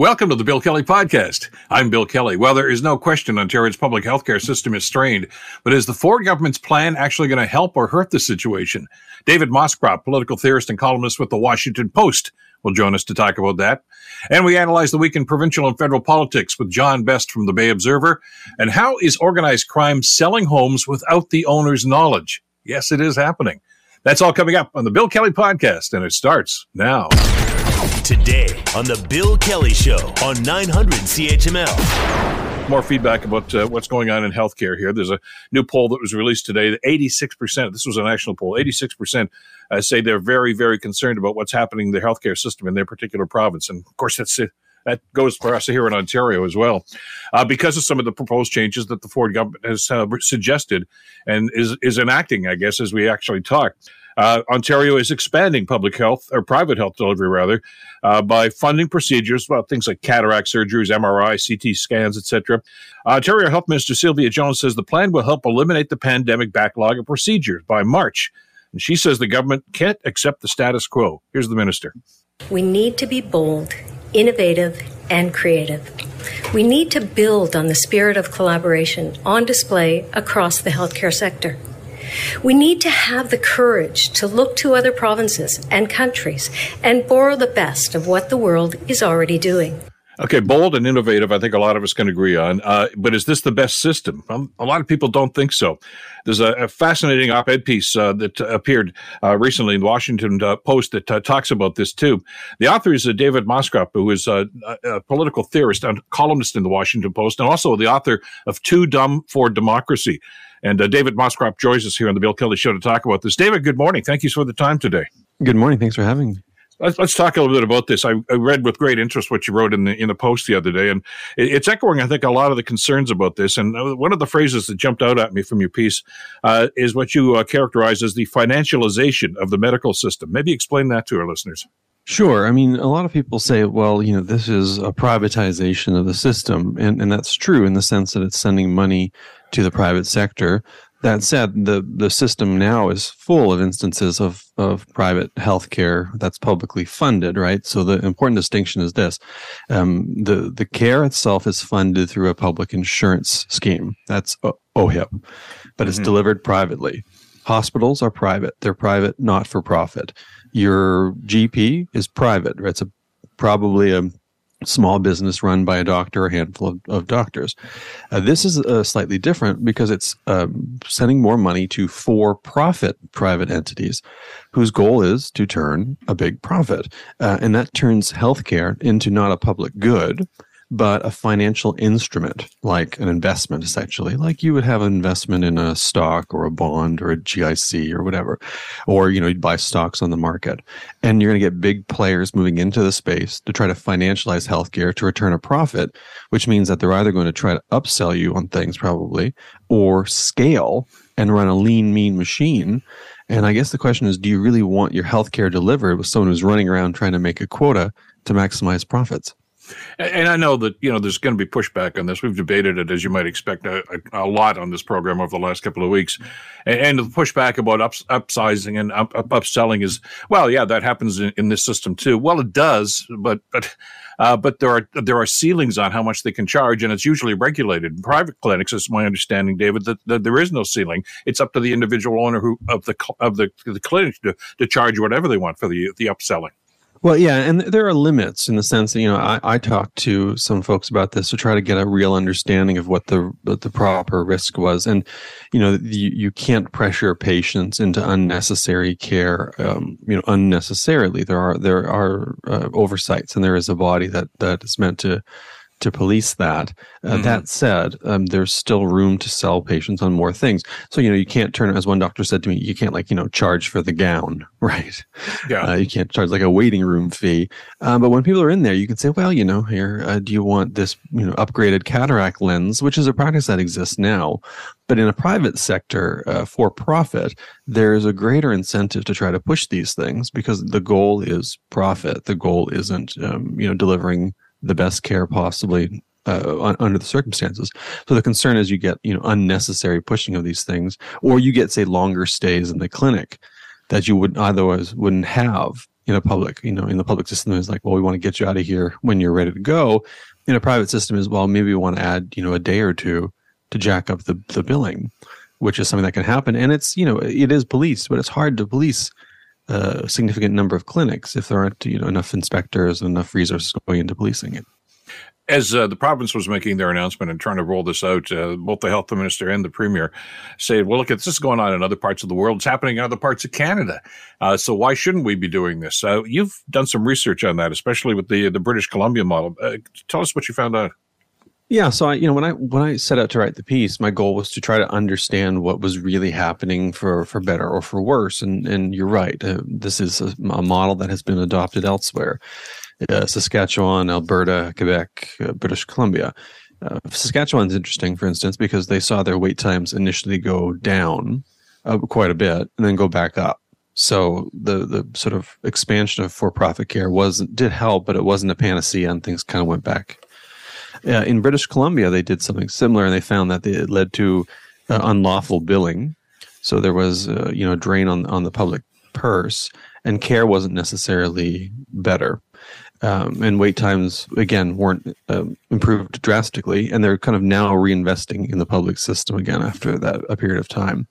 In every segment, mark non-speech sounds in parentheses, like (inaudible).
Welcome to the Bill Kelly Podcast. I'm Bill Kelly. Well, there is no question Ontario's public healthcare system is strained, but is the Ford government's plan actually going to help or hurt the situation? David Moscrop, political theorist and columnist with the Washington Post, will join us to talk about that. And we analyze the week in provincial and federal politics with John Best from the Bay Observer. And how is organized crime selling homes without the owner's knowledge? Yes, it is happening. That's all coming up on the Bill Kelly Podcast, and it starts now. Today on The Bill Kelly Show on 900 CHML. More feedback about uh, what's going on in healthcare here. There's a new poll that was released today. 86%, this was a national poll, 86% uh, say they're very, very concerned about what's happening in the healthcare system in their particular province. And of course, that's it that goes for us here in Ontario as well, uh, because of some of the proposed changes that the Ford government has uh, suggested and is is enacting. I guess as we actually talk, uh, Ontario is expanding public health or private health delivery rather uh, by funding procedures, well, things like cataract surgeries, MRI, CT scans, etc. Ontario Health Minister Sylvia Jones says the plan will help eliminate the pandemic backlog of procedures by March. And she says the government can't accept the status quo. Here's the minister. We need to be bold, innovative, and creative. We need to build on the spirit of collaboration on display across the healthcare sector. We need to have the courage to look to other provinces and countries and borrow the best of what the world is already doing. Okay, bold and innovative. I think a lot of us can agree on. Uh, but is this the best system? Um, a lot of people don't think so. There's a, a fascinating op-ed piece uh, that appeared uh, recently in the Washington uh, Post that uh, talks about this too. The author is uh, David Moscrop, who is a, a, political theorist and columnist in the Washington Post, and also the author of Too Dumb for Democracy. And David Moscrop joins us here on the Bill Kelly Show to talk about this. David, good morning. Thank you for the time today. Good morning. Thanks for having me. Let's, let's talk a little bit about this. I, I, read with great interest what you wrote in the in the post the other day, and it, it's echoing, I think, a lot of the concerns about this. And uh, one of the phrases that jumped out at me from your piece uh, is what you uh, characterize as the financialization of the medical system. Maybe explain that to our listeners. Sure. I mean, a lot of people say, well, you know, this is a privatization of the system. And, and that's true in the sense that it's sending money to the private sector that said, the, the system now is full of instances of, of private healthcare that's publicly funded, right? So the important distinction is this. Um, the, the care itself is funded through a public insurance scheme. That's OHIP, but it's mm-hmm. delivered privately. Hospitals are private. They're private, not for profit. Your GP is private. Right? It's a, probably a small business run by a doctor a handful of, of doctors. Uh, this is uh, slightly different because it's um, sending more money to for profit private entities whose goal is to turn a big profit. Uh, and that turns healthcare into not a public good, but a financial instrument, like an investment, essentially, like you would have an investment in a stock or a bond or a GIC or whatever, or you know, you'd buy stocks on the market, and you're going to get big players moving into the space to try to financialize healthcare to return a profit, which means that they're either going to try to upsell you on things probably, or scale and run a lean, mean machine. And I guess the question is, do you really want your healthcare delivered with someone who's running around trying to make a quota to maximize profits? And I know that you know there's going to be pushback on this. We've debated it, as you might expect, a, a, lot on this program over the last couple of weeks. And, the pushback about ups, upsizing and up, up, upselling is, well, yeah, that happens in, in, this system too. Well, it does, but but uh, but there are there are ceilings on how much they can charge, and it's usually regulated. In private clinics, it's my understanding, David, that, that, there is no ceiling. It's up to the individual owner who of the of the the clinic to, to charge whatever they want for the the upselling. Well, yeah, and there are limits in the sense that you know I, I talked to some folks about this to try to get a real understanding of what the what the proper risk was, and you know you, you can't pressure patients into unnecessary care, um, you know unnecessarily. There are there are uh, oversights, and there is a body that that is meant to to police that. Uh, mm-hmm. That said, um, there's still room to sell patients on more things. So, you know, you can't turn, as one doctor said to me, you can't like, you know, charge for the gown, (laughs) right? Yeah. Uh, you can't charge like a waiting room fee. Um, but when people are in there, you can say, well, you know, here, uh, do you want this, you know, upgraded cataract lens, which is a practice that exists now. But in a private sector uh, for profit, there's a greater incentive to try to push these things because the goal is profit. The goal isn't, um, you know, delivering the best care possibly uh, under the circumstances. So the concern is you get you know unnecessary pushing of these things, or you get say longer stays in the clinic that you would otherwise wouldn't have in a public, you know, in the public system is like, well, we want to get you out of here when you're ready to go. In a private system is, well, maybe we want to add, you know, a day or two to jack up the, the billing, which is something that can happen. And it's, you know, it is policed, but it's hard to police a significant number of clinics if there aren't, you know, enough inspectors and enough resources going into policing it as uh, the province was making their announcement and trying to roll this out, uh, both the health minister and the premier said, "Well, look, this is going on in other parts of the world. It's happening in other parts of Canada. Uh, so why shouldn't we be doing this?" You've done some research on that, especially with the the British Columbia model. Uh, tell us what you found out. Yeah, so I, you know, when I when I set out to write the piece, my goal was to try to understand what was really happening for for better or for worse. And and you're right, uh, this is a, a model that has been adopted elsewhere uh, Saskatchewan, Alberta, Quebec, uh, British Columbia. Uh, Saskatchewan's interesting, for instance, because they saw their wait times initially go down uh, quite a bit and then go back up. So the the sort of expansion of for-profit care was did help, but it wasn't a panacea, and things kind of went back. Uh, in British Columbia, they did something similar, and they found that it led to uh, unlawful billing. So there was, uh, you know, drain on on the public purse, and care wasn't necessarily better um, and wait times again weren't uh, improved drastically, and they're kind of now reinvesting in the public system again after that a period of time.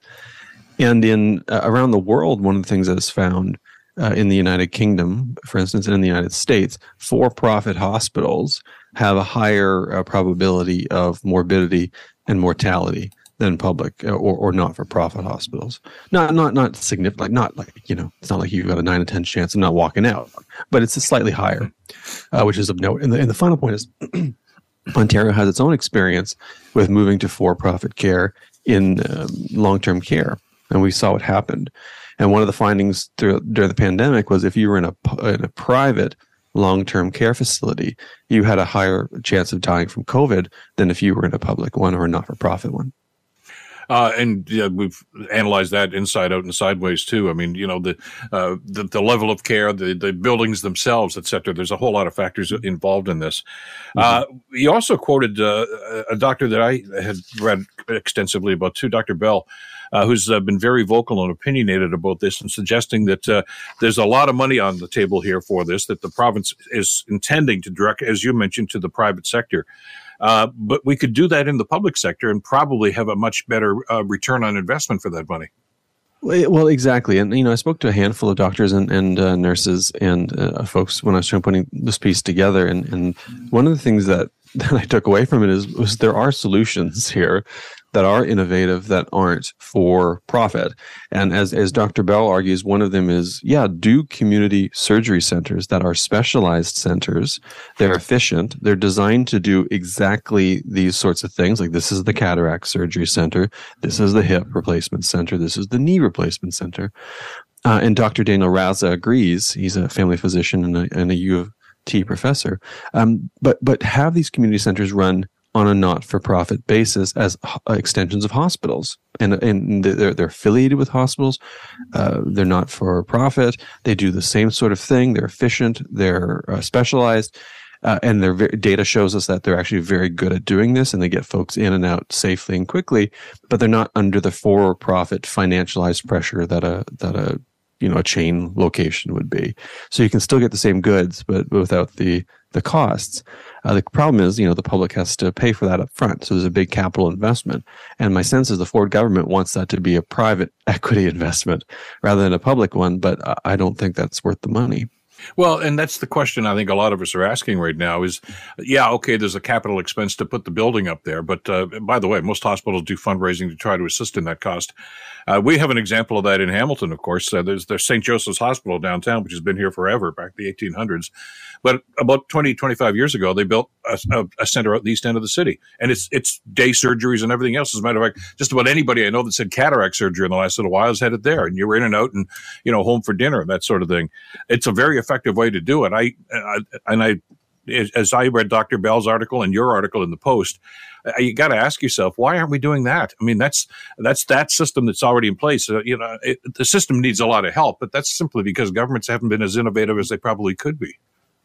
And in uh, around the world, one of the things that is found uh, in the United Kingdom, for instance, and in the United States, for-profit hospitals have a higher uh, probability of morbidity and mortality than public uh, or, or not for profit hospitals. Not not not significant, like not like you know, it's not like you've got a nine to ten chance of not walking out, but it's slightly higher, uh, which is of note. And the, and the final point is, (clears throat) Ontario has its own experience with moving to for profit care in um, long term care, and we saw what happened. And one of the findings through, during the pandemic was if you were in a in a private long term care facility, you had a higher chance of dying from COVID than if you were in a public one or a not for profit one. Uh, and yeah, we've analyzed that inside out and sideways too. I mean, you know, the uh, the, the, level of care, the, the buildings themselves, et cetera. There's a whole lot of factors involved in this. Mm-hmm. Uh, you also quoted uh, a doctor that I had read extensively about too, Dr. Bell. Uh, who's uh, been very vocal and opinionated about this and suggesting that uh, there's a lot of money on the table here for this, that the province is intending to direct, as you mentioned, to the private sector. Uh, but we could do that in the public sector and probably have a much better uh, return on investment for that money. Well, exactly, and you know, I spoke to a handful of doctors and, and uh, nurses and uh, folks when I was trying putting this piece together, and, and one of the things that that I took away from it is there are solutions here that are innovative that aren't for profit. And as, as Dr. Bell argues, one of them is, yeah, do community surgery centers that are specialized centers. They're efficient. They're designed to do exactly these sorts of things. Like this is the cataract surgery center. This is the hip replacement center. This is the knee replacement center. Uh, and Dr. Danyaal Raza agrees. He's a family physician and a, and a U of Professor. Um, but, but have these community centers run on a not-for-profit basis as uh, extensions of hospitals, and and they're they're affiliated with hospitals. Uh, they're not for profit. They do the same sort of thing. They're efficient. They're uh, specialized. Uh, and their data shows us that they're actually very good at doing this and they get folks in and out safely and quickly, but they're not under the for-profit financialized pressure that a that a you know a chain location would be. So you can still get the same goods, but without the the costs. Uh, the problem is, you know, the public has to pay for that up front. So there's a big capital investment. And my sense is the Ford government wants that to be a private (laughs) equity investment rather than a public one, but I don't think that's worth the money. Well, and that's the question I think a lot of us are asking right now is, yeah, okay, there's a capital expense to put the building up there. But uh, by the way, most hospitals do fundraising to try to assist in that cost. Uh, we have an example of that in Hamilton, of course. Uh, there's, there's St. Joseph's Hospital downtown, which has been here forever, back the 1800s. But about 20, 25 years ago, they built a, a, a, center at the east end of the city. And it's, it's day surgeries and everything else. As a matter of fact, just about anybody I know that said cataract surgery in the last little while has had it there. And you were in and out and, you know, home for dinner, and that sort of thing. It's a very effective way to do it. I, I and I, as I read Dr. Bell's article and your article in the Post, you got to ask yourself, why aren't we doing that? I mean, that's that's that system that's already in place. Uh, you know, it, the system needs a lot of help, but that's simply because governments haven't been as innovative as they probably could be.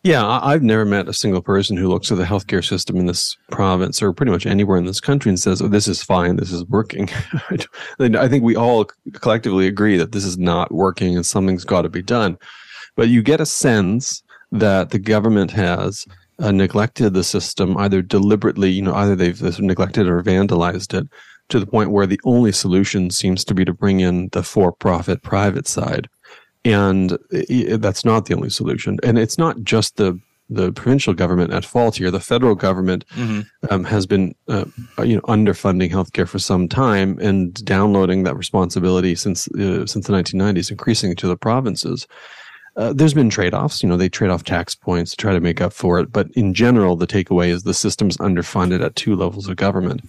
Yeah, I've never met a single person who looks at the healthcare system in this province or pretty much anywhere in this country and says, "Oh, this is fine. This is working." (laughs) I think we all collectively agree that this is not working and something's got to be done. But you get a sense that the government has uh, neglected the system either deliberately, you know, either they've, neglected or vandalized it to the point where the only solution seems to be to bring in the for-profit private side and that's not the only solution and it's not just the the provincial government at fault here. The federal government mm-hmm. um, has been, uh, you know, underfunding healthcare for some time and downloading that responsibility since uh, since the 1990s, increasing to the provinces. Uh, there's been trade-offs. You know, they trade off tax points to try to make up for it. But in general, the takeaway is the system's underfunded at two levels of government.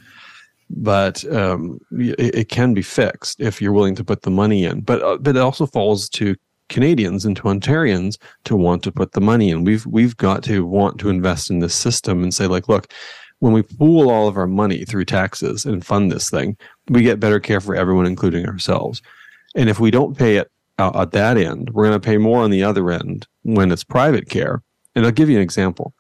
But um, it, it, can be fixed if you're willing to put the money in. But uh, but it also falls to Canadians and to Ontarians to want to put the money in. We've we've got to want to invest in this system and say like, look, when we pool all of our money through taxes and fund this thing, we get better care for everyone, including ourselves. And if we don't pay it at that end, we're going to pay more on the other end when it's private care. And I'll give you an example.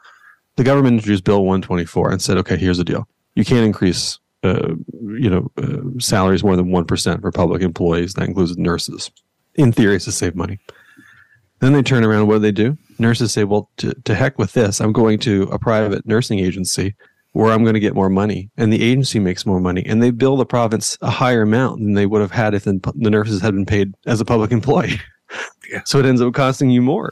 The government introduced Bill 124 and said, okay, here's the deal. You can't increase, uh, you know, uh, salaries more than 1% for public employees. That includes nurses in theory, is to save money. Then they turn around. What do they do? Nurses say, "Well, to, to heck with this. I'm going to a private nursing agency where I'm going to get more money, and the agency makes more money, and they bill the province a higher amount than they would have had if the nurses had been paid as a public (laughs) employee. Yeah. So it ends up costing you more.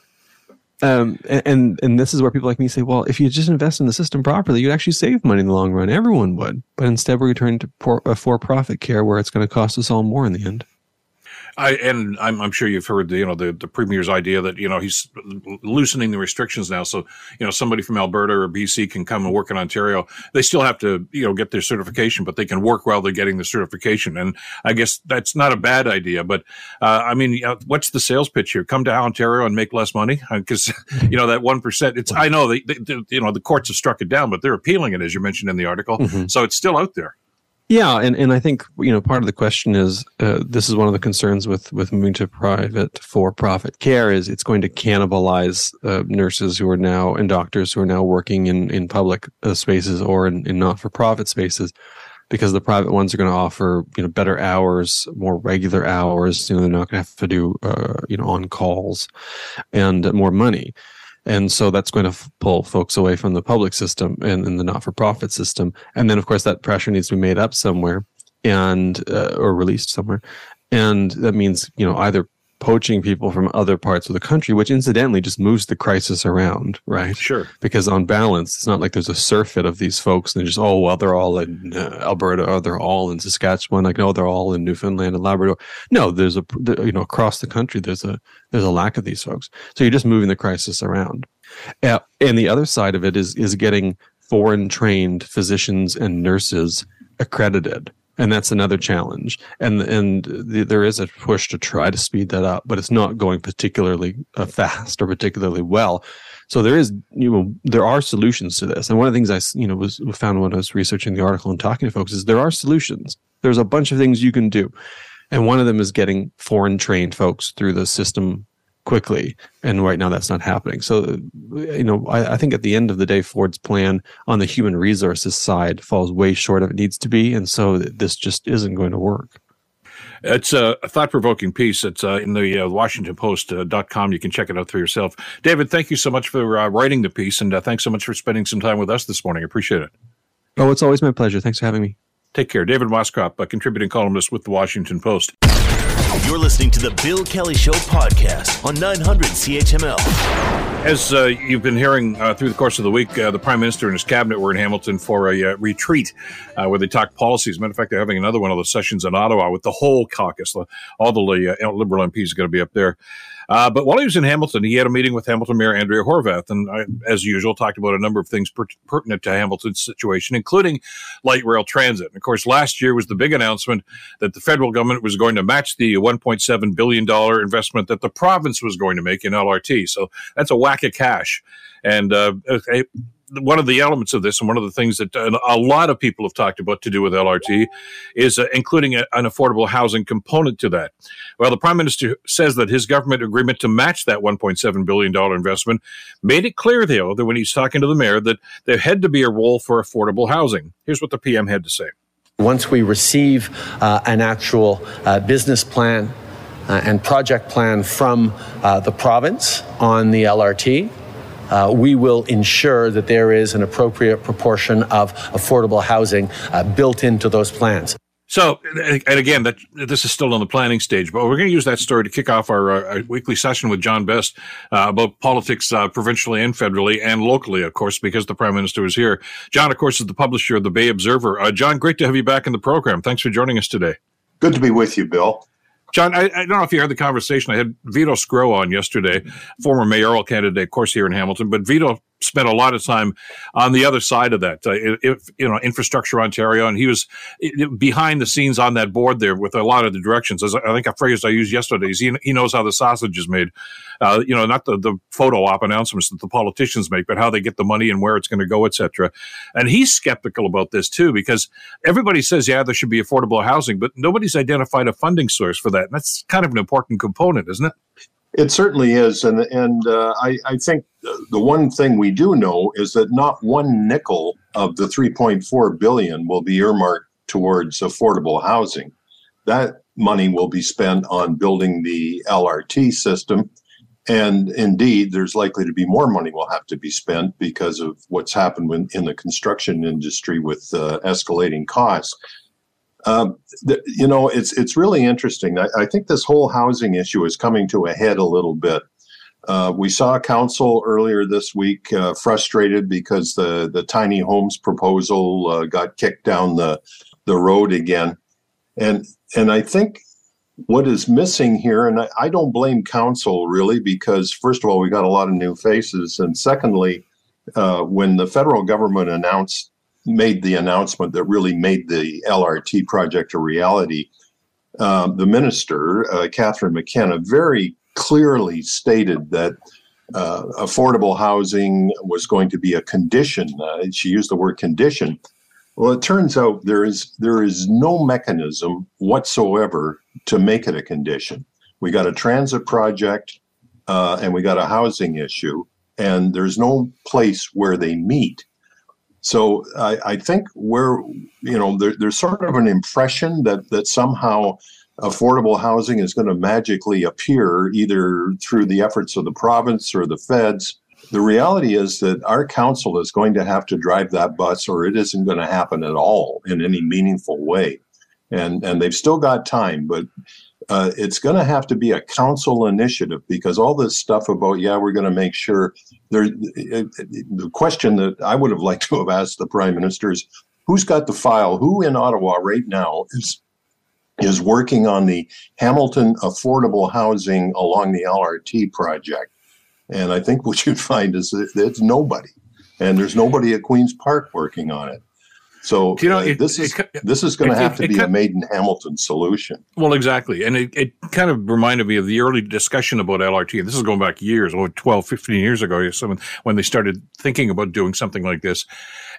Um, and and this is where people like me say, well, if you just invest in the system properly, you'd actually save money in the long run. Everyone would, but instead we're turning to a for-profit care where it's going to cost us all more in the end. I, and I'm, I'm, sure you've heard the you know the, the premier's idea that you know he's loosening the restrictions now, so you know somebody from Alberta or BC can come and work in Ontario. They still have to you know get their certification, but they can work while they're getting the certification. And I guess that's not a bad idea. But uh, I mean, what's the sales pitch here? Come to Ontario and make less money (laughs) because uh, you know that one percent. It's I know they, they, they, you know the courts have struck it down, but they're appealing it as you mentioned in the article, mm-hmm. so it's still out there. Yeah, and, and I think you know part of the question is uh, this is one of the concerns with with moving to private for profit care is it's going to cannibalize uh, nurses who are now and doctors who are now working in in public uh, spaces or in, in not for profit spaces because the private ones are going to offer you know better hours, more regular hours. You know they're not going to have to do uh, you know on calls and more money. And so that's going to pull folks away from the public system and, and the not for profit system. And then, of course, that pressure needs to be made up somewhere and, uh, or released somewhere. And that means, you know, either poaching people from other parts of the country, which incidentally just moves the crisis around, right? Sure. Because on balance, it's not like there's a surfeit of these folks and they're just, oh, well, they're all in uh, Alberta or they're all in Saskatchewan. Like, no, they're all in Newfoundland and Labrador. No, there's a, you know, across the country, there's a, there's a lack of these folks. So you're just moving the crisis around. Uh, and the other side of it is, is getting foreign trained physicians and nurses accredited and that's another challenge. And and the, there is a push to try to speed that up, but it's not going particularly uh, fast or particularly well. So there is, you know, there are solutions to this. And one of the things I, you know, was found when I was researching the article and talking to folks is there are solutions. There's a bunch of things you can do, and one of them is getting foreign trained folks through the system quickly. And right now that's not happening. So, you know, I, I, think at the end of the day, Ford's plan on the human resources side falls way short of it needs to be. And so this just isn't going to work. It's a, thought provoking piece. It's uh, in the uh, WashingtonPost.com. Uh, you can check it out for yourself. David, thank you so much for uh, writing the piece. And uh, thanks so much for spending some time with us this morning. I appreciate it. Oh, it's always my pleasure. Thanks for having me. Take care. David Moscrop, a contributing columnist with the Washington Post. You're listening to the Bill Kelly Show podcast on 900 CHML. As uh, you've been hearing uh, through the course of the week, uh, the Prime Minister and his cabinet were in Hamilton for a uh, retreat uh, where they talked policies. Matter of fact, they're having another one of those sessions in Ottawa with the whole caucus. All the uh, Liberal MPs are going to be up there. Uh, but while he was in Hamilton, he had a meeting with Hamilton Mayor Andrea Horwath, and I, as usual, talked about a number of things per- pertinent to Hamilton's situation, including light rail transit. And of course, last year was the big announcement that the federal government was going to match the 1.7 billion dollar investment that the province was going to make in LRT. So that's a whack of cash. And uh, one of the elements of this, and one of the things that a lot of people have talked about to do with LRT, is uh, including a, an affordable housing component to that. Well, the prime minister says that his government agreement to match that 1.7 billion dollar investment made it clear, though, that when he's talking to the mayor, that there had to be a role for affordable housing. Here's what the PM had to say. Once we receive uh, an actual uh, business plan uh, and project plan from uh, the province on the LRT, uh, we will ensure that there is an appropriate proportion of affordable housing uh, built into those plans. So, and again, that this is still in the planning stage, but we're going to use that story to kick off our, uh, our weekly session with John Best uh, about politics uh, provincially and federally and locally, of course, because the Prime Minister is here. John, of course, is the publisher of the Bay Observer. Uh, John, great to have you back in the program. Thanks for joining us today. Good to be with you, Bill. John, I, I, don't know if you heard the conversation. I had Vito Sgro on yesterday, former mayoral candidate, of course, here in Hamilton. But Vito spent a lot of time on the other side of that, uh, if, you know, infrastructure Ontario, and he was behind the scenes on that board there with a lot of the directions. As I think a phrase I used yesterday is he, he knows how the sausage is made. Uh, you know, not the, the photo op announcements that the politicians make, but how they get the money and where it's going to go, etc. And he's skeptical about this too because everybody says, yeah, there should be affordable housing, but nobody's identified a funding source for that. And that's kind of an important component, isn't it? It certainly is, and and uh, I, I think the one thing we do know is that not one nickel of the 3.4 billion will be earmarked towards affordable housing. That money will be spent on building the LRT system, and indeed, there's likely to be more money will have to be spent because of what's happened in the construction industry with uh, escalating costs. Um, the, you know, it's it's really interesting. I, I, think this whole housing issue is coming to a head a little bit. Uh, we saw council earlier this week uh, frustrated because the the tiny homes proposal uh, got kicked down the the road again, and and I think what is missing here, and I, I don't blame council really because first of all we got a lot of new faces, and secondly, uh, when the federal government announced made the announcement that really made the LRT project a reality, um, the minister, uh, Catherine McKenna, very clearly stated that uh, affordable housing was going to be a condition. Uh, she used the word condition. Well, it turns out there is there is no mechanism whatsoever to make it a condition. We got a transit project, uh, and we got a housing issue, and there's no place where they meet. So I, I think we're, you know, there, there's sort of an impression that that somehow affordable housing is going to magically appear either through the efforts of the province or the feds. The reality is that our council is going to have to drive that bus, or it isn't going to happen at all in any meaningful way. And and they've still got time, but uh, it's going to have to be a council initiative because all this stuff about yeah we're going to make sure there the question that i would have liked to have asked the prime minister is who's got the file? Who in ottawa right now is is working on the hamilton affordable housing along the lrt project? And i think what you'd find is that it's nobody and there's nobody at queens park working on it so you know, uh, it, this is it, this is going to have to be a made in Hamilton solution. Well, exactly, and it, it kind of reminded me of the early discussion about LRT. This is going back years, or 12, 15 years ago, when they started thinking about doing something like this.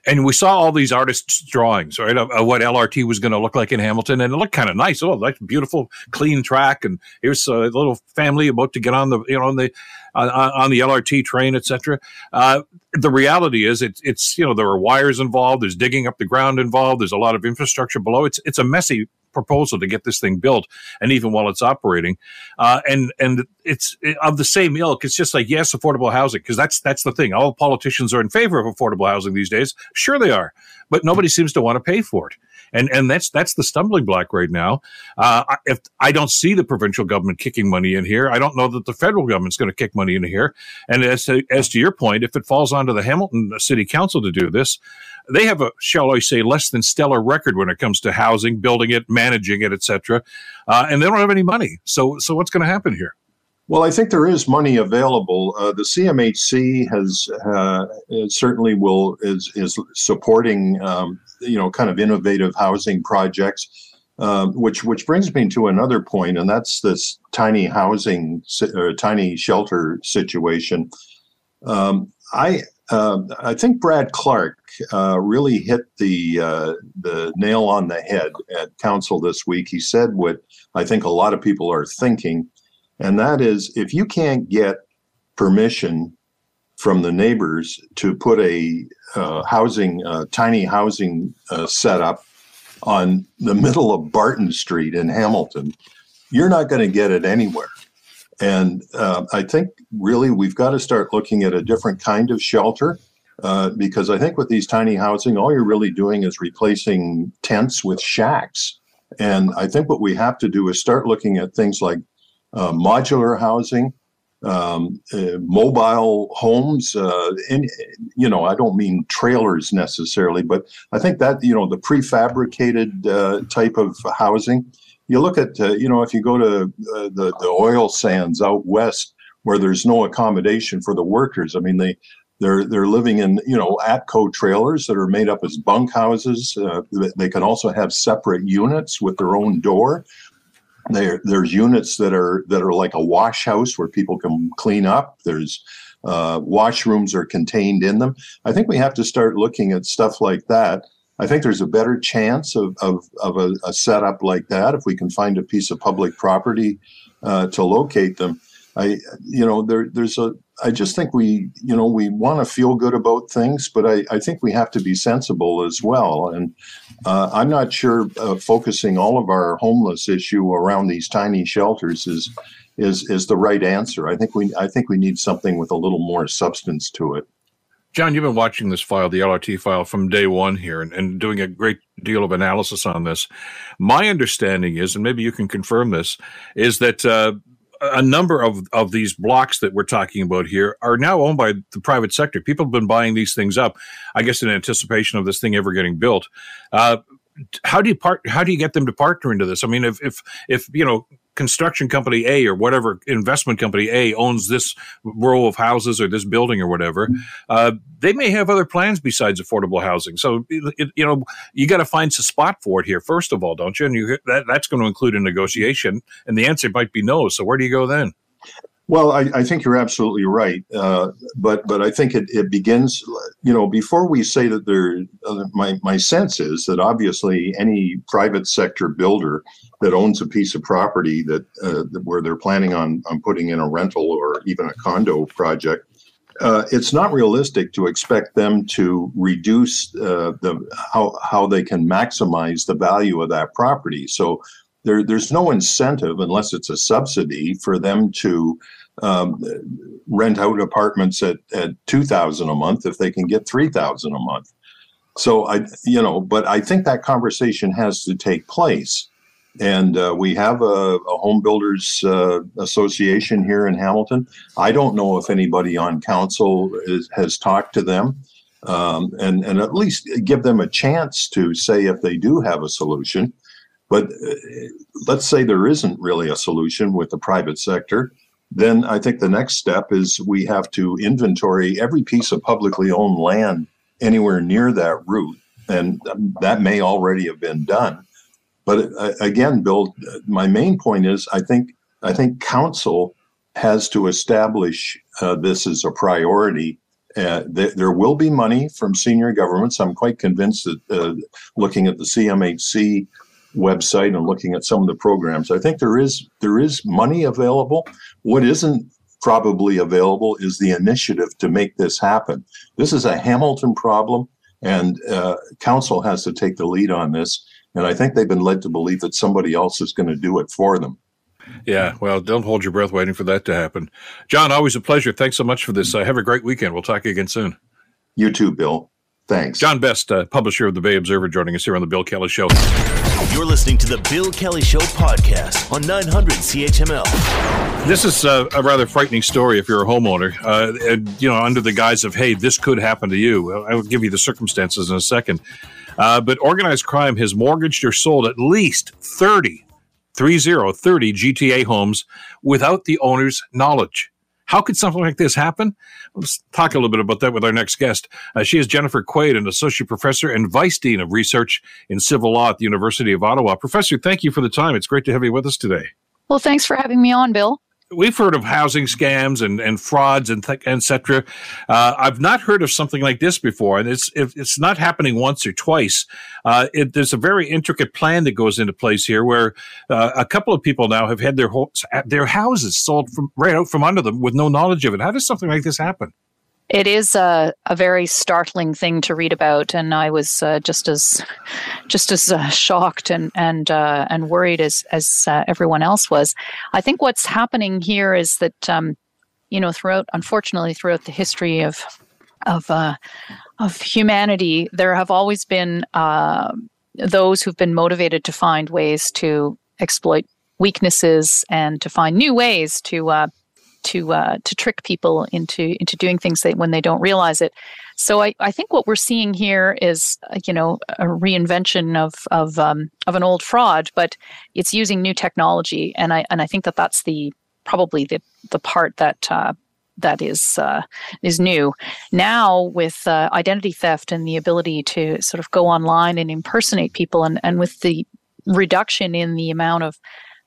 And we saw all these artists' drawings, right, of, of what LRT was going to look like in Hamilton, and it looked kind of nice. Oh, like beautiful, clean track, and here's a little family about to get on the, you know, on the on, on the LRT train, etc. Uh, the reality is, it's it's you know there are wires involved. There's digging up the ground involved. There's a lot of infrastructure below. It's it's a messy proposal to get this thing built, and even while it's operating, uh, and and it's of the same ilk. It's just like yes, affordable housing because that's that's the thing. All politicians are in favor of affordable housing these days. Sure, they are, but nobody seems to want to pay for it and and that's that's the stumbling block right now. Uh, if I don't see the provincial government kicking money in here, I don't know that the federal government's going to kick money in here. And as to, as to your point, if it falls onto the Hamilton City Council to do this, they have a shall I say less than stellar record when it comes to housing, building it, managing it, etc. Uh, and they don't have any money. So so what's going to happen here? Well, I think there is money available. Uh, the CMHC has uh, certainly will is is supporting um, you know kind of innovative housing projects, um, which which brings me to another point, and that's this tiny housing or tiny shelter situation. Um, I uh, I think Brad Clark uh, really hit the uh, the nail on the head at council this week. He said what I think a lot of people are thinking and that is if you can't get permission from the neighbors to put a uh, housing, uh, tiny housing uh, setup on the middle of Barton Street in Hamilton, you're not going to get it anywhere. And uh, I think really we've got to start looking at a different kind of shelter uh, because I think with these tiny housing, all you're really doing is replacing tents with shacks. And I think what we have to do is start looking at things like uh, modular housing, um, uh, mobile homes. Uh, and you know, I don't mean trailers necessarily, but I think that you know the prefabricated uh, type of housing. You look at uh, you know if you go to uh, the the oil sands out west where there's no accommodation for the workers. I mean they. They're, they're living in you know ATCO trailers that are made up as bunk houses. Uh, they can also have separate units with their own door there, there's units that are that are like a wash house where people can clean up. There's uh, washrooms are contained in them. I think we have to start looking at stuff like that. I think there's a better chance of, of, of a, a setup like that if we can find a piece of public property uh, to locate them. I, you know, there, there's a, I just think we, you know, we want to feel good about things, but I, I think we have to be sensible as well. And uh, I'm not sure uh, focusing all of our homeless issue around these tiny shelters is, is, is the right answer. I think we, I think we need something with a little more substance to it. John, you've been watching this file, the LRT file, from day one here and, and, doing a great deal of analysis on this. My understanding is, and maybe you can confirm this, is that uh, a number of, of these blocks that we're talking about here are now owned by the private sector. People have been buying these things up, I guess, in anticipation of this thing ever getting built. Uh, how do you part? How do you get them to partner into this? I mean, if if if you know construction company A or whatever investment company A owns this row of houses or this building or whatever, uh, they may have other plans besides affordable housing. So, it, you know, you got to find a spot for it here, first of all, don't you? And you, that, that's going to include a negotiation. And the answer might be no. So, where do you go then? Well, I, I, think you're absolutely right, uh, but but I think it, it begins. You know, before we say that there, uh, my my sense is that obviously any private sector builder that owns a piece of property that uh, where they're planning on on putting in a rental or even a condo project, uh, it's not realistic to expect them to reduce uh, the how how they can maximize the value of that property. So there, there's no incentive unless it's a subsidy for them to um, rent out apartments at, at 2000 a month if they can get 3000 a month. So i you know but i think that conversation has to take place. And uh, we have a, a home builders uh, association here in hamilton. I don't know if anybody on council is, has talked to them um, and, and at least give them a chance to say if they do have a solution but uh, let's say there isn't really a solution with the private sector. Then I think the next step is we have to inventory every piece of publicly owned land anywhere near that route. And that may already have been done. But uh, again, Bill, my main point is I think I think council has to establish uh, this as a priority. Uh, th- there will be money from senior governments. I'm quite convinced that uh, looking at the CMHC website and looking at some of the programs, I think there is there is money available. What isn't probably available is the initiative to make this happen. This is a Hamilton problem, and uh, council has to take the lead on this. And I think they've been led to believe that somebody else is going to do it for them. Yeah, well, don't hold your breath waiting for that to happen. John, always a pleasure. Thanks so much for this. Uh, have a great weekend. We'll talk again soon. You too, Bill. Thanks. John Best, uh, publisher of the Bay Observer, joining us here on the Bill Kelly Show. You're listening to the Bill Kelly Show podcast on 900 CHML. This is a, a rather frightening story if you're a homeowner. Uh, and, you know, under the guise of, hey, this could happen to you. I will give you the circumstances in a second. Uh, but organized crime has mortgaged or sold at least 30, 30, 30 GTA homes without the owner's knowledge. How could something like this happen? Let's talk a little bit about that with our next guest. Uh, she is Jennifer Quaid, an associate professor and vice dean of research in civil law at the University of Ottawa. Professor, thank you for the time. It's great to have you with us today. Well, thanks for having me on, Bill we've heard of housing scams and, and frauds and th- etc. Uh, I've not heard of something like this before, and it's it's not happening once or twice. Uh, it, there's a very intricate plan that goes into place here, where uh, a couple of people now have had their ho- their houses sold from right out from under them with no knowledge of it. How does something like this happen? It is a, a very startling thing to read about, and I was uh, just as just as uh, shocked and and uh, and worried as as uh, everyone else was. I think what's happening here is that um, you know throughout, unfortunately, throughout the history of of uh, of humanity, there have always been uh, those who've been motivated to find ways to exploit weaknesses and to find new ways to to uh, to trick people into into doing things that when they don't realize it. So I, I think what we're seeing here is uh, you know a reinvention of of um, of an old fraud, but it's using new technology, and I and I think that that's the probably the the part that. Uh, that is uh, is new now with uh, identity theft and the ability to sort of go online and impersonate people, and, and with the reduction in the amount of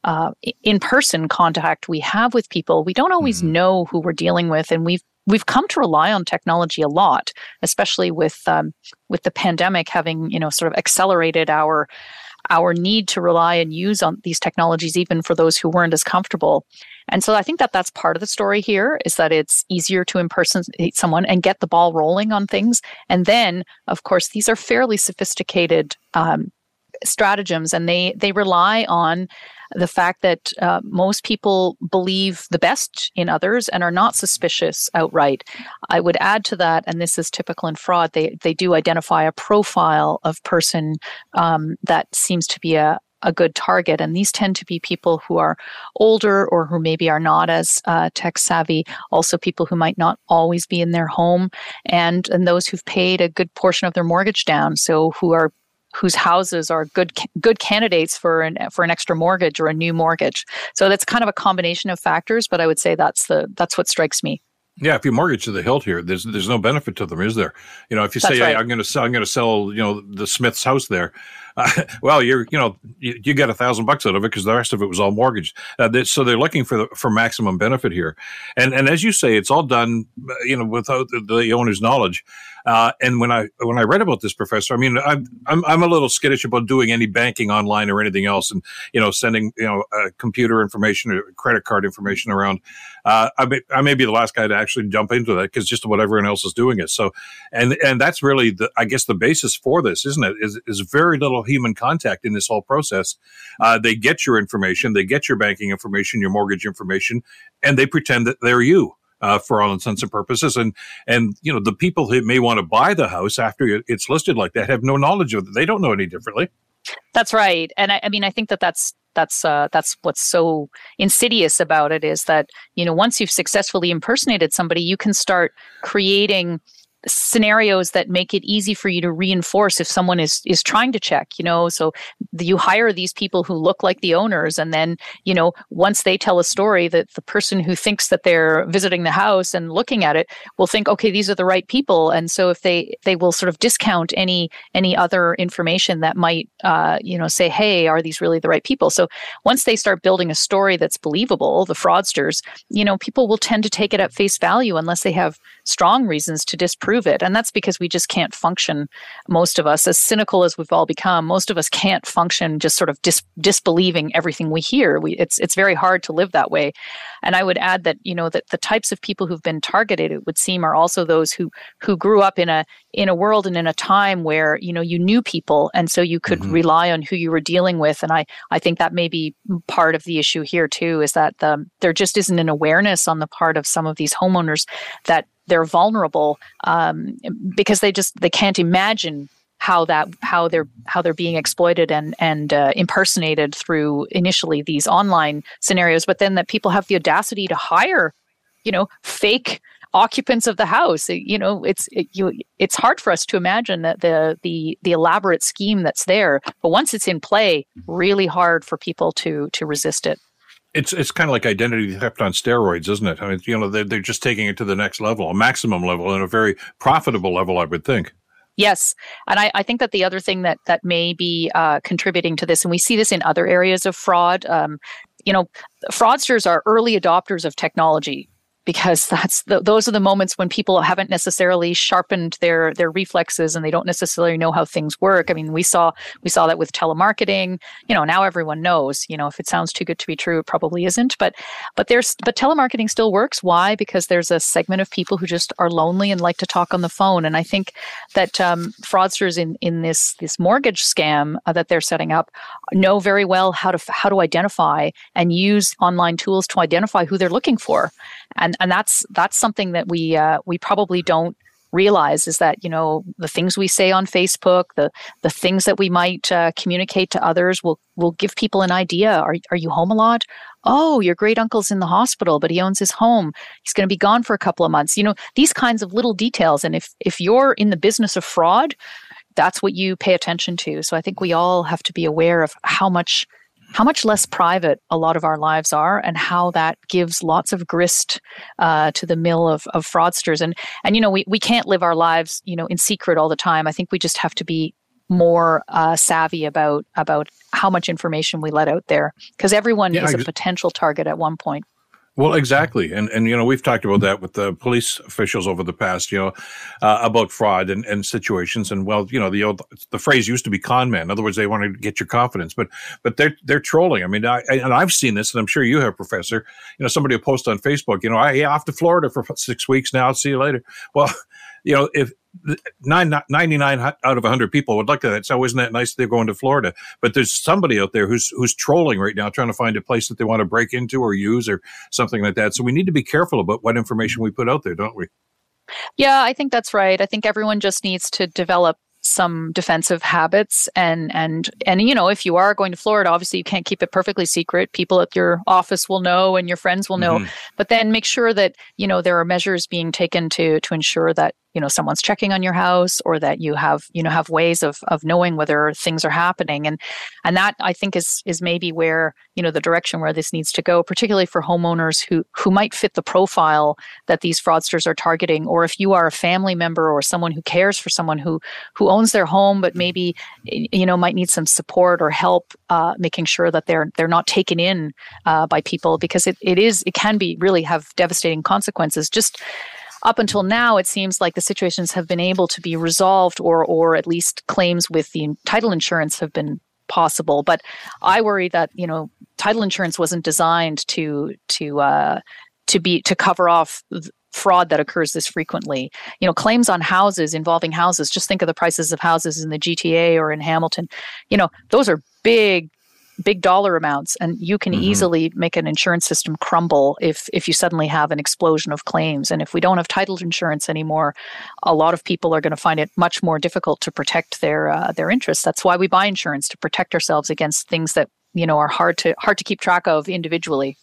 uh, in person contact we have with people, we don't always mm-hmm. know who we're dealing with, and we've we've come to rely on technology a lot, especially with um, with the pandemic having you know sort of accelerated our our need to rely and use on these technologies even for those who weren't as comfortable. And so I think that that's part of the story here is that it's easier to impersonate someone and get the ball rolling on things. And then, of course, these are fairly sophisticated um, stratagems and they they rely on the fact that uh, most people believe the best in others and are not suspicious outright. I would add to that, and this is typical in fraud, they, they do identify a profile of person um, that seems to be a, a good target. And these tend to be people who are older or who maybe are not as uh, tech savvy, also people who might not always be in their home, and, and those who've paid a good portion of their mortgage down. So who are whose houses are good good candidates for an for an extra mortgage or a new mortgage. So that's kind of a combination of factors, but I would say that's the that's what strikes me. Yeah, if you mortgage to the hilt here, there's there's no benefit to them, is there? You know, if you say, right. hey, I'm going to sell, I'm going to sell, you know, the Smith's house there, (laughs) uh, well, you're, you know, you, you get a thousand bucks out of it because the rest of it was all mortgaged. Uh, they, so they're looking for the, for maximum benefit here, and and as you say, it's all done, you know, without the, the owner's knowledge. Uh, and when I when I read about this professor, I mean, I'm, I'm I'm a little skittish about doing any banking online or anything else, and you know, sending you know uh, computer information or credit card information around. Uh, I may I may be the last guy to actually jump into that because just what everyone else is doing it. So, and and that's really the I guess the basis for this, isn't it? Is is very little human contact in this whole process. Uh, they get your information, they get your banking information, your mortgage information, and they pretend that they're you uh, for all intents and purposes. And and you know the people who may want to buy the house after it's listed like that have no knowledge of it. They don't know any differently. That's right, and I, I mean I think that that's that's uh, that's what's so insidious about it is that you know once you've successfully impersonated somebody, you can start creating scenarios that make it easy for you to reinforce if someone is is trying to check you know? So you hire these people who look like the owners and then you know once they tell a story that the person who thinks that they're visiting the house and looking at it will think okay these are the right people. And so if they they will sort of discount any any other information that might uh, you know say hey are these really the right people? So once they start building a story that's believable the fraudsters you know people will tend to take it at face value unless they have strong reasons to disprove it. And that's because we just can't function, most of us, as cynical as we've all become, most of us can't function just sort of dis- disbelieving everything we hear. We, it's, it's very hard to live that way. And I would add that, you know, that the types of people who've been targeted, it would seem, are also those who, who grew up in a, in a world and in a time where, you know, you knew people. And so you could mm-hmm. rely on who you were dealing with. And I, I think that may be part of the issue here too, is that the, there just isn't an awareness on the part of some of these homeowners that they're vulnerable um, because they just they can't imagine how that how they're how they're being exploited and and uh, impersonated through initially these online scenarios but then that people have the audacity to hire you know fake occupants of the house. You know it's it, you it's hard for us to imagine that the the the elaborate scheme that's there but once it's in play really hard for people to to resist it it's it's kind of like identity theft on steroids, isn't it? I mean, you know, they're, they're just taking it to the next level, a maximum level, and a very profitable level, I would think. Yes, and I, I, think that the other thing that that may be uh, contributing to this, and we see this in other areas of fraud. Um, you know, fraudsters are early adopters of technology because that's the, those are the moments when people haven't necessarily sharpened their their reflexes and they don't necessarily know how things work. I mean, we saw we saw that with telemarketing. You know, now everyone knows. You know, if it sounds too good to be true, it probably isn't. But but there's but telemarketing still works. Why? Because there's a segment of people who just are lonely and like to talk on the phone. And I think that um, fraudsters in in this this mortgage scam uh, that they're setting up know very well how to how to identify and use online tools to identify who they're looking for and and that's that's something that we uh, we probably don't realize is that you know the things we say on Facebook, the the things that we might uh, communicate to others will will give people an idea. Are are you home a lot? Oh, your great uncle's in the hospital, but he owns his home. He's going to be gone for a couple of months. You know these kinds of little details. And if if you're in the business of fraud, that's what you pay attention to. So I think we all have to be aware of how much how much less private a lot of our lives are and how that gives lots of grist uh, to the mill of, of fraudsters. And and you know we, we can't live our lives you know in secret all the time. I think we just have to be more uh, savvy about about how much information we let out there because everyone yeah, is a potential target at one point well, exactly, and and you know we've talked about that with the police officials over the past, you know, uh, about fraud and, and situations, and well, you know the old the phrase used to be con man. In other words, they want to get your confidence, but but they're they're trolling. I mean, I, and I've seen this, and I'm sure you have, Professor. You know, somebody will post on Facebook, you know, I off to Florida for six weeks now. See you later. Well, (laughs) you know, if nine, 99 out of 100 people would look at that. So isn't that nice they're going to Florida? But there's somebody out there who's who's trolling right now, trying to find a place that they want to break into or use or something like that. So we need to be careful about what information we put out there, don't we? Yeah, I think that's right. I think everyone just needs to develop some defensive habits and and and you know if you are going to Florida obviously you can't keep it perfectly secret people at your office will know and your friends will know mm-hmm. but then make sure that you know there are measures being taken to to ensure that you know someone's checking on your house or that you have you know have ways of of knowing whether things are happening. And and that i think is is maybe where you know the direction where this needs to go particularly for homeowners who who might fit the profile that these fraudsters are targeting. Or if you are a family member or someone who cares for someone who who owns their home but maybe you know might need some support or help uh, making sure that they're they're not taken in uh, by people because it, it is it can be really have devastating consequences. Just up until now, it seems like the situations have been able to be resolved, or or at least claims with the title insurance have been possible. But I worry that you know title insurance wasn't designed to to uh, to be to cover off fraud that occurs this frequently. You know, claims on houses involving houses. Just think of the prices of houses in the GTA or in Hamilton. You know, those are big big dollar amounts and you can mm-hmm. easily make an insurance system crumble if if you suddenly have an explosion of claims. And if we don't have title insurance anymore a lot of people are going to find it much more difficult to protect their uh, their interests. That's why we buy insurance to protect ourselves against things that you know are hard to hard to keep track of individually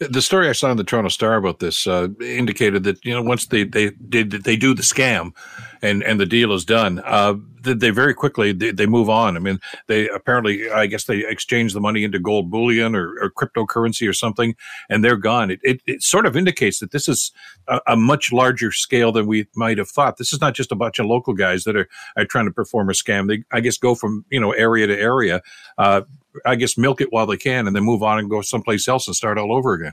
the story I saw in the Toronto Star about this uh, indicated that you know once they they did they, do the scam, and and the deal is done, uh, they very quickly they, they, move on. I mean, they apparently I guess they exchange the money into gold bullion or, or cryptocurrency or something, and they're gone. It, it, it sort of indicates that this is a, a, much larger scale than we might have thought. This is not just a bunch of local guys that are, are trying to perform a scam. They I guess go from you know area to area. Uh, I guess milk it while they can and then move on and go someplace else and start all over again.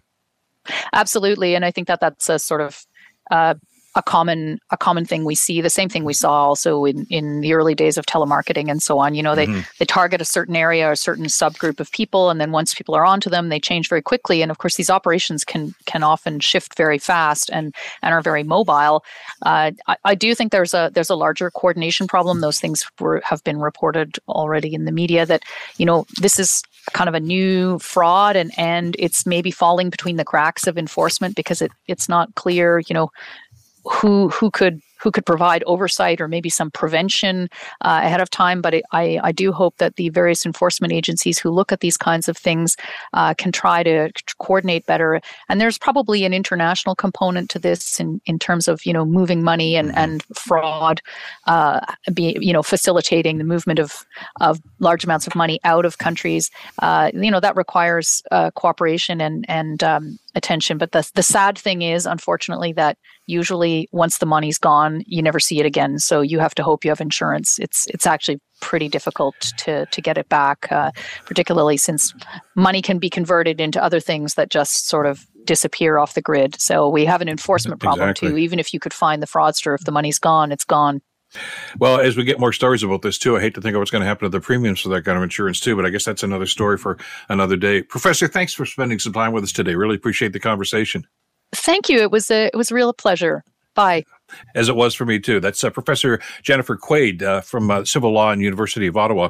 Absolutely, and I think that that's a sort of uh, a common a common thing we see the same thing we saw also in in the early days of telemarketing and so on. You know they mm-hmm. they target a certain area or a certain subgroup of people and then once people are onto them they change very quickly. And of course these operations can can often shift very fast and and are very mobile. Uh, I, I, do think there's a there's a larger coordination problem. Those things were have been reported already in the media that you know this is kind of a new fraud and and it's maybe falling between the cracks of enforcement because it it's not clear you know who who could who could provide oversight or maybe some prevention uh, ahead of time. But it, I, I do hope that the various enforcement agencies who look at these kinds of things uh, can try to coordinate better. And there's probably an international component to this in, in terms of you know moving money and mm-hmm. and fraud, uh, be you know facilitating the movement of of large amounts of money out of countries. Uh, you know that requires uh, cooperation and and um, attention. But the the sad thing is, unfortunately, that usually once the money's gone, you never see it again. So you have to hope you have insurance. It's it's actually pretty difficult to to get it back, uh, particularly since money can be converted into other things that just sort of disappear off the grid. So we have an enforcement problem Exactly. too. Even if you could find the fraudster, if the money's gone, it's gone. Well, as we get more stories about this too, I hate to think of what's going to happen to the premiums for that kind of insurance too, but I guess that's another story for another day. Professor, thanks for spending some time with us today. Really appreciate the conversation. Thank you. It was a it was a real pleasure. Bye. As it was for me too. That's uh, Professor Jennifer Quaid uh, from uh, Civil Law and University of Ottawa.